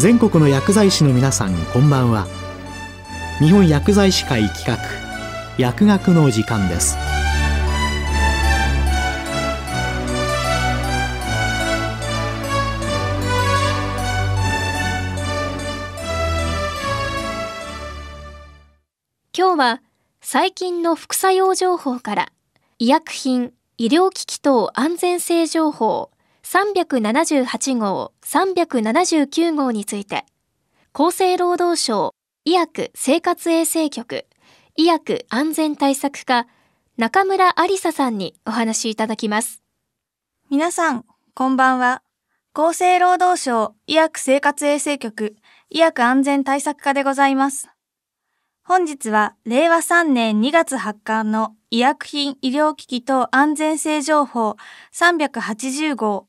全国の薬剤師の皆さんこんばんは。日本薬剤師会企画薬学の時間です。今日は最近の副作用情報から医薬品医療機器等安全性情報378号、379号について、厚生労働省医薬生活衛生局医薬安全対策課中村ありささんにお話しいただきます。皆さん、こんばんは。厚生労働省医薬生活衛生局医薬安全対策課でございます。本日は令和3年2月発刊の医薬品医療機器等安全性情報380号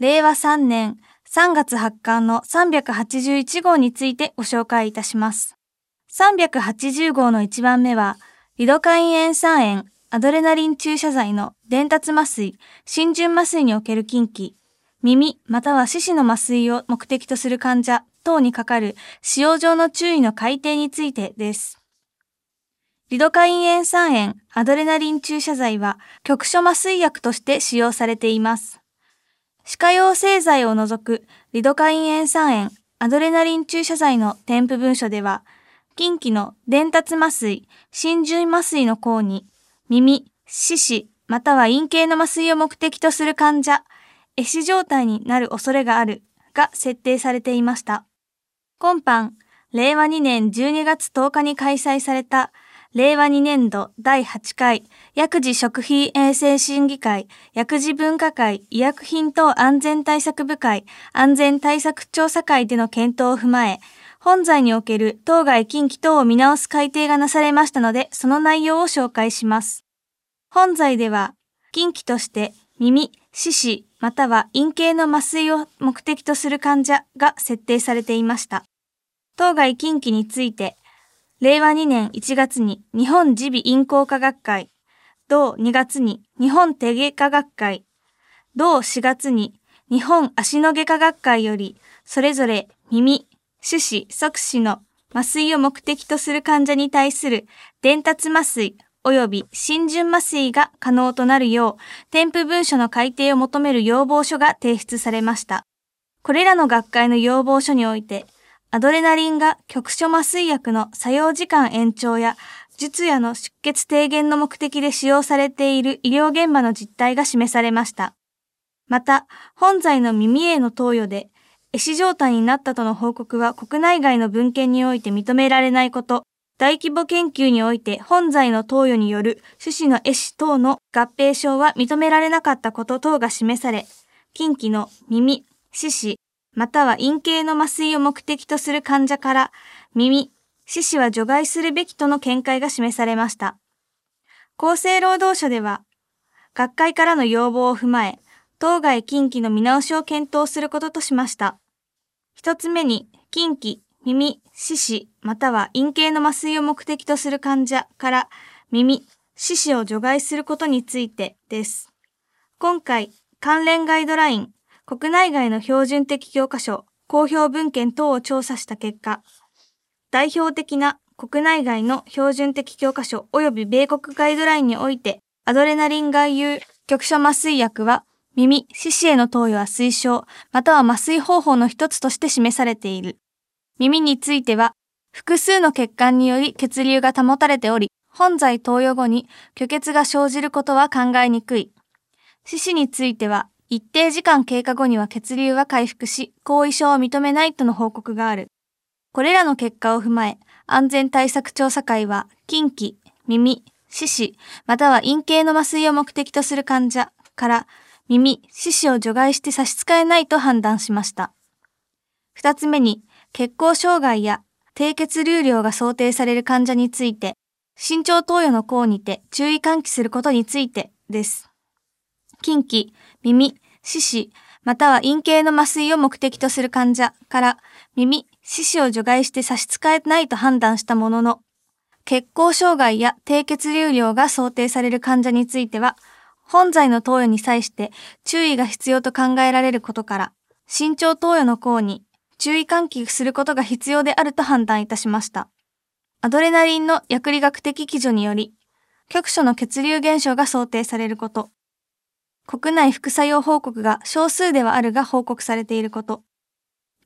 令和3年3月発刊の381号についてご紹介いたします。380号の1番目は、リドカイン塩酸塩、アドレナリン注射剤の伝達麻酔、浸潤麻酔における禁忌、耳または四肢の麻酔を目的とする患者等にかかる使用上の注意の改定についてです。リドカイン塩酸塩、アドレナリン注射剤は局所麻酔薬として使用されています。歯科用製剤を除くリドカイン塩酸塩、アドレナリン注射剤の添付文書では、近畿の伝達麻酔、浸潤麻酔の項に、耳、四肢、または陰茎の麻酔を目的とする患者、壊死状態になる恐れがあるが設定されていました。今般、令和2年12月10日に開催された令和2年度第8回薬事食品衛生審議会薬事分科会医薬品等安全対策部会安全対策調査会での検討を踏まえ、本罪における当該近畿等を見直す改定がなされましたので、その内容を紹介します。本罪では、近畿として耳、四肢、または陰茎の麻酔を目的とする患者が設定されていました。当該近畿について、令和2年1月に日本耳鼻咽喉科学会、同2月に日本手外科学会、同4月に日本足の外科学会より、それぞれ耳、手指、即死の麻酔を目的とする患者に対する伝達麻酔及び浸潤麻酔が可能となるよう、添付文書の改定を求める要望書が提出されました。これらの学会の要望書において、アドレナリンが局所麻酔薬の作用時間延長や術野の出血低減の目的で使用されている医療現場の実態が示されました。また、本剤の耳への投与で、壊死状態になったとの報告は国内外の文献において認められないこと、大規模研究において本剤の投与による種子の壊死等の合併症は認められなかったこと等が示され、近畿の耳、四肢、または陰茎の麻酔を目的とする患者から耳、四肢は除外するべきとの見解が示されました。厚生労働省では、学会からの要望を踏まえ、当該近畿の見直しを検討することとしました。一つ目に、近畿、耳、四肢、または陰茎の麻酔を目的とする患者から耳、四肢を除外することについてです。今回、関連ガイドライン、国内外の標準的教科書、公表文献等を調査した結果、代表的な国内外の標準的教科書及び米国ガイドラインにおいて、アドレナリン外遊局所麻酔薬は耳、四肢への投与は推奨、または麻酔方法の一つとして示されている。耳については、複数の血管により血流が保たれており、本剤投与後に虚血が生じることは考えにくい。四肢については、一定時間経過後には血流は回復し、後遺症を認めないとの報告がある。これらの結果を踏まえ、安全対策調査会は、近畿、耳、四肢、または陰茎の麻酔を目的とする患者から、耳、四肢を除外して差し支えないと判断しました。二つ目に、血行障害や低血流量が想定される患者について、身長投与の項にて注意喚起することについてです。近畿、耳、四肢、または陰茎の麻酔を目的とする患者から耳、四肢を除外して差し支えないと判断したものの、血行障害や低血流量が想定される患者については、本剤の投与に際して注意が必要と考えられることから、身長投与の項に注意喚起することが必要であると判断いたしました。アドレナリンの薬理学的基準により、局所の血流現象が想定されること、国内副作用報告が少数ではあるが報告されていること、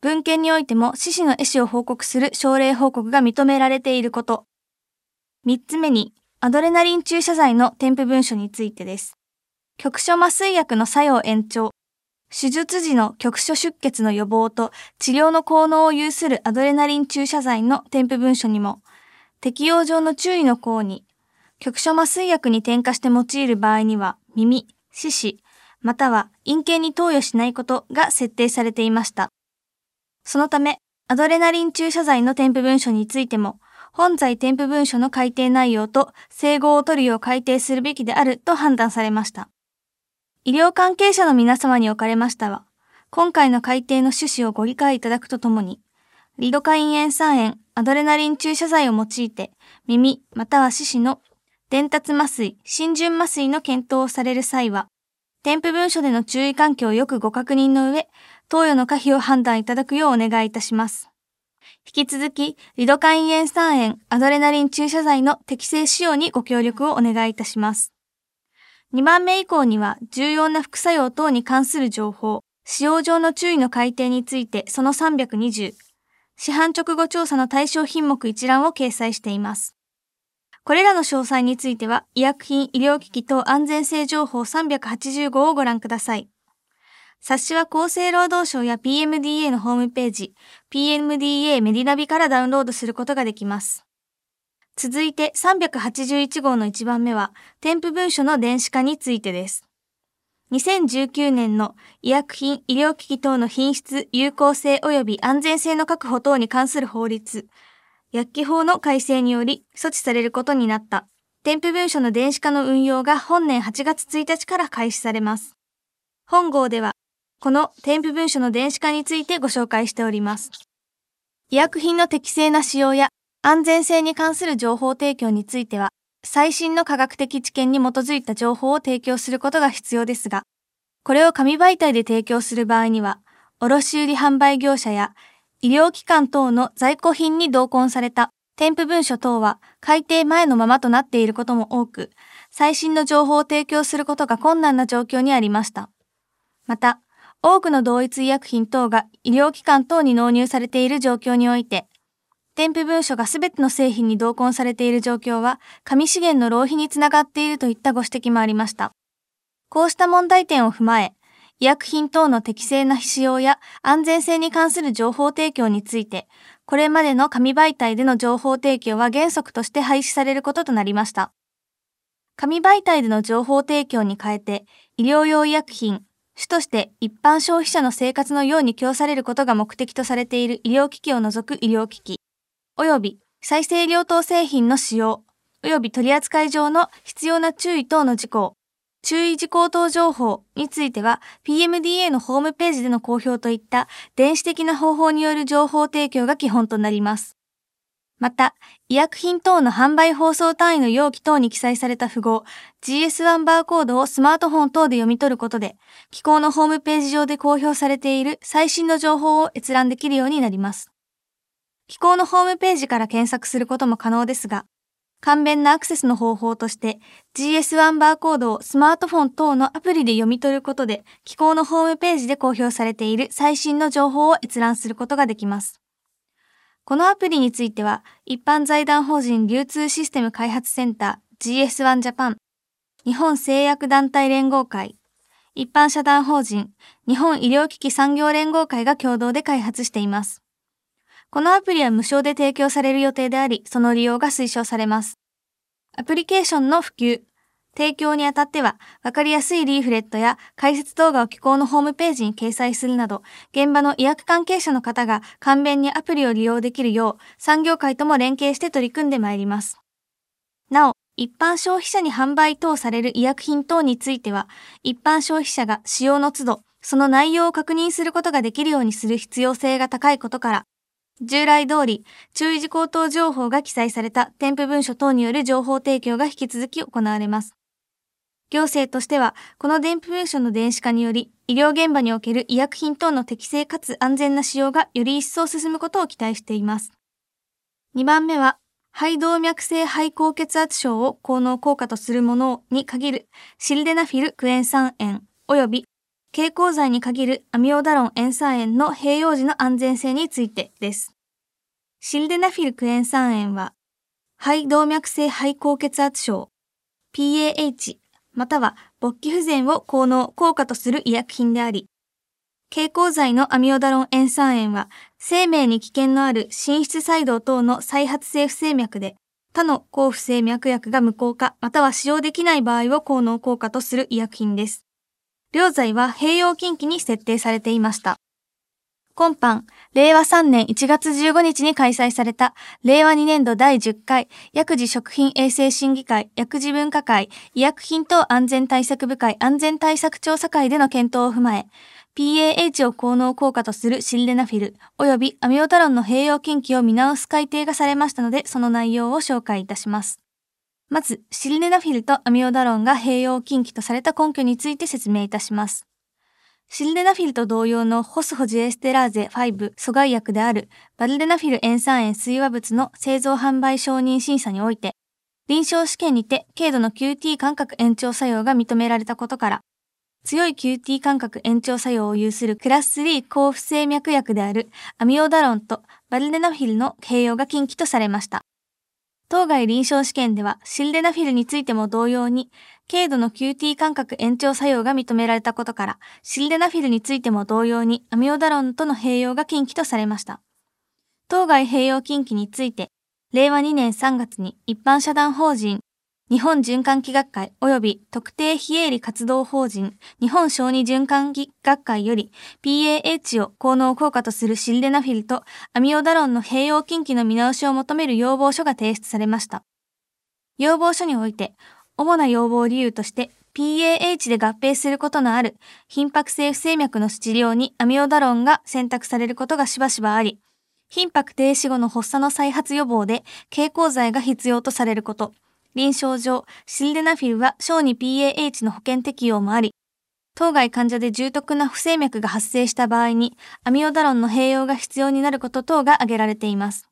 文献においても死死の絵師を報告する症例報告が認められていること。三つ目に、アドレナリン注射剤の添付文書についてです。局所麻酔薬の作用延長、手術時の局所出血の予防と治療の効能を有するアドレナリン注射剤の添付文書にも、適用上の注意の項に、局所麻酔薬に添加して用いる場合には、耳、四肢、または陰茎に投与しないことが設定されていました。そのため、アドレナリン注射剤の添付文書についても、本在添付文書の改定内容と整合を取るよう改定するべきであると判断されました。医療関係者の皆様におかれましたは、今回の改定の趣旨をご理解いただくとともに、リドカイン塩酸塩、アドレナリン注射剤を用いて、耳または四肢の伝達麻酔、浸潤麻酔の検討をされる際は、添付文書での注意喚起をよくご確認の上、投与の可否を判断いただくようお願いいたします。引き続き、リドカイン塩酸塩、アドレナリン注射剤の適正使用にご協力をお願いいたします。2番目以降には、重要な副作用等に関する情報、使用上の注意の改定についてその320、市販直後調査の対象品目一覧を掲載しています。これらの詳細については、医薬品医療機器等安全性情報385をご覧ください。冊子は厚生労働省や PMDA のホームページ、PMDA メディナビからダウンロードすることができます。続いて381号の1番目は、添付文書の電子化についてです。2019年の医薬品医療機器等の品質、有効性及び安全性の確保等に関する法律、薬機法の改正により措置されることになった添付文書の電子化の運用が本年8月1日から開始されます。本号ではこの添付文書の電子化についてご紹介しております。医薬品の適正な使用や安全性に関する情報提供については、最新の科学的知見に基づいた情報を提供することが必要ですが、これを紙媒体で提供する場合には、卸売販売業者や医療機関等の在庫品に同梱された添付文書等は改定前のままとなっていることも多く、最新の情報を提供することが困難な状況にありました。また、多くの同一医薬品等が医療機関等に納入されている状況において、添付文書がすべての製品に同梱されている状況は、紙資源の浪費につながっているといったご指摘もありました。こうした問題点を踏まえ、医薬品等の適正な使用や安全性に関する情報提供について、これまでの紙媒体での情報提供は原則として廃止されることとなりました。紙媒体での情報提供に変えて、医療用医薬品、主として一般消費者の生活のように供されることが目的とされている医療機器を除く医療機器、及び再生医療等製品の使用、及び取扱上の必要な注意等の事項、注意事項等情報については PMDA のホームページでの公表といった電子的な方法による情報提供が基本となります。また、医薬品等の販売放送単位の容器等に記載された符号 GS1 バーコードをスマートフォン等で読み取ることで、機構のホームページ上で公表されている最新の情報を閲覧できるようになります。機構のホームページから検索することも可能ですが、簡便なアクセスの方法として GS1 バーコードをスマートフォン等のアプリで読み取ることで、機構のホームページで公表されている最新の情報を閲覧することができます。このアプリについては、一般財団法人流通システム開発センター GS1 ジャパン、日本製薬団体連合会、一般社団法人日本医療機器産業連合会が共同で開発しています。このアプリは無償で提供される予定であり、その利用が推奨されます。アプリケーションの普及、提供にあたっては、わかりやすいリーフレットや解説動画を機構のホームページに掲載するなど、現場の医薬関係者の方が簡便にアプリを利用できるよう、産業界とも連携して取り組んでまいります。なお、一般消費者に販売等される医薬品等については、一般消費者が使用の都度、その内容を確認することができるようにする必要性が高いことから、従来通り、注意事項等情報が記載された添付文書等による情報提供が引き続き行われます。行政としては、この伝文書の電子化により、医療現場における医薬品等の適正かつ安全な使用がより一層進むことを期待しています。2番目は、肺動脈性肺高血圧症を効能効果とするものに限るシルデナフィルクエン酸塩及び蛍光剤に限るアミオダロン塩酸塩の併用時の安全性についてです。シルデナフィルクエン酸塩は、肺動脈性肺高血圧症、PAH、または勃起不全を効能、効果とする医薬品であり、蛍光剤のアミオダロン塩酸塩は、生命に危険のある心室細動等の再発性不整脈で、他の抗不整脈薬が無効化、または使用できない場合を効能効果とする医薬品です。両剤は併用禁忌に設定されていました。今般、令和3年1月15日に開催された、令和2年度第10回、薬事食品衛生審議会、薬事分科会、医薬品等安全対策部会安全対策調査会での検討を踏まえ、PAH を効能効果とするシルデナフィル、及びアミオタロンの併用禁忌を見直す改定がされましたので、その内容を紹介いたします。まず、シルデナフィルとアミオダロンが併用禁忌とされた根拠について説明いたします。シルデナフィルと同様のホスホジエステラーゼ5阻害薬であるバルデナフィル塩酸塩水和物の製造販売承認審査において、臨床試験にて軽度の QT 間隔延長作用が認められたことから、強い QT 間隔延長作用を有するクラス3高不整脈薬であるアミオダロンとバルデナフィルの併用が禁忌とされました。当該臨床試験ではシルデナフィルについても同様に、軽度の QT 間隔延長作用が認められたことから、シルデナフィルについても同様にアミオダロンとの併用が禁忌とされました。当該併用禁忌について、令和2年3月に一般社団法人日本循環器学会及び特定非営利活動法人日本小児循環器学会より PAH を効能効果とするシルデナフィルとアミオダロンの併用禁忌の見直しを求める要望書が提出されました。要望書において、主な要望理由として PAH で合併することのある頻迫性不整脈の治療にアミオダロンが選択されることがしばしばあり、頻迫停止後の発作の再発予防で蛍光剤が必要とされること、臨床上、シルデナフィルは小児 PAH の保険適用もあり、当該患者で重篤な不整脈が発生した場合に、アミオダロンの併用が必要になること等が挙げられています。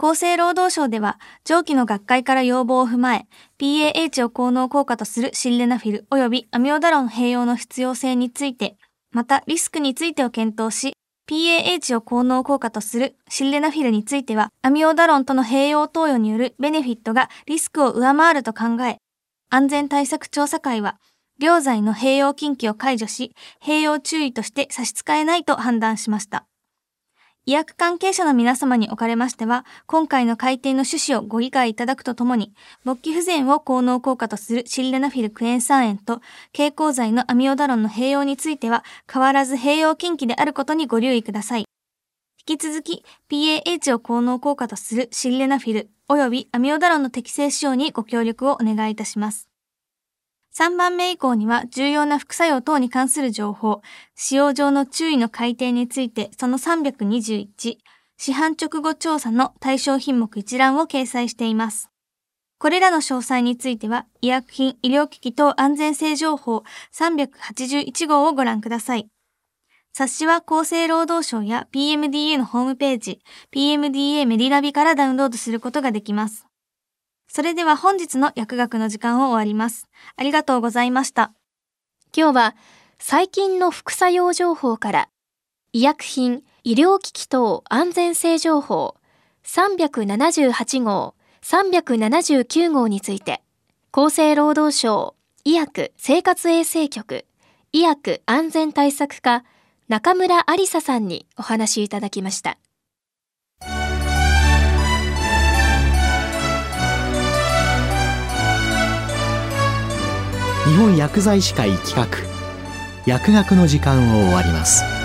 厚生労働省では、上記の学会から要望を踏まえ、PAH を効能効果とするシルデナフィル及びアミオダロン併用の必要性について、またリスクについてを検討し、PAH を効能効果とするシルデナフィルについては、アミオダロンとの併用投与によるベネフィットがリスクを上回ると考え、安全対策調査会は、両剤の併用禁忌を解除し、併用注意として差し支えないと判断しました。医薬関係者の皆様におかれましては、今回の改定の趣旨をご理解いただくとともに、勃起不全を効能効果とするシルデナフィルクエン酸塩と蛍光剤のアミオダロンの併用については、変わらず併用禁忌であることにご留意ください。引き続き、PAH を効能効果とするシルデナフィル及びアミオダロンの適正使用にご協力をお願いいたします。3番目以降には重要な副作用等に関する情報、使用上の注意の改定についてその321、市販直後調査の対象品目一覧を掲載しています。これらの詳細については、医薬品医療機器等安全性情報381号をご覧ください。冊子は厚生労働省や PMDA のホームページ、PMDA メディナビからダウンロードすることができます。それでは本日の薬学の時間を終わります。ありがとうございました。今日は最近の副作用情報から医薬品医療機器等安全性情報378号379号について厚生労働省医薬生活衛生局医薬安全対策課中村ありささんにお話しいただきました。日本薬剤師会企画。薬学の時間を終わります。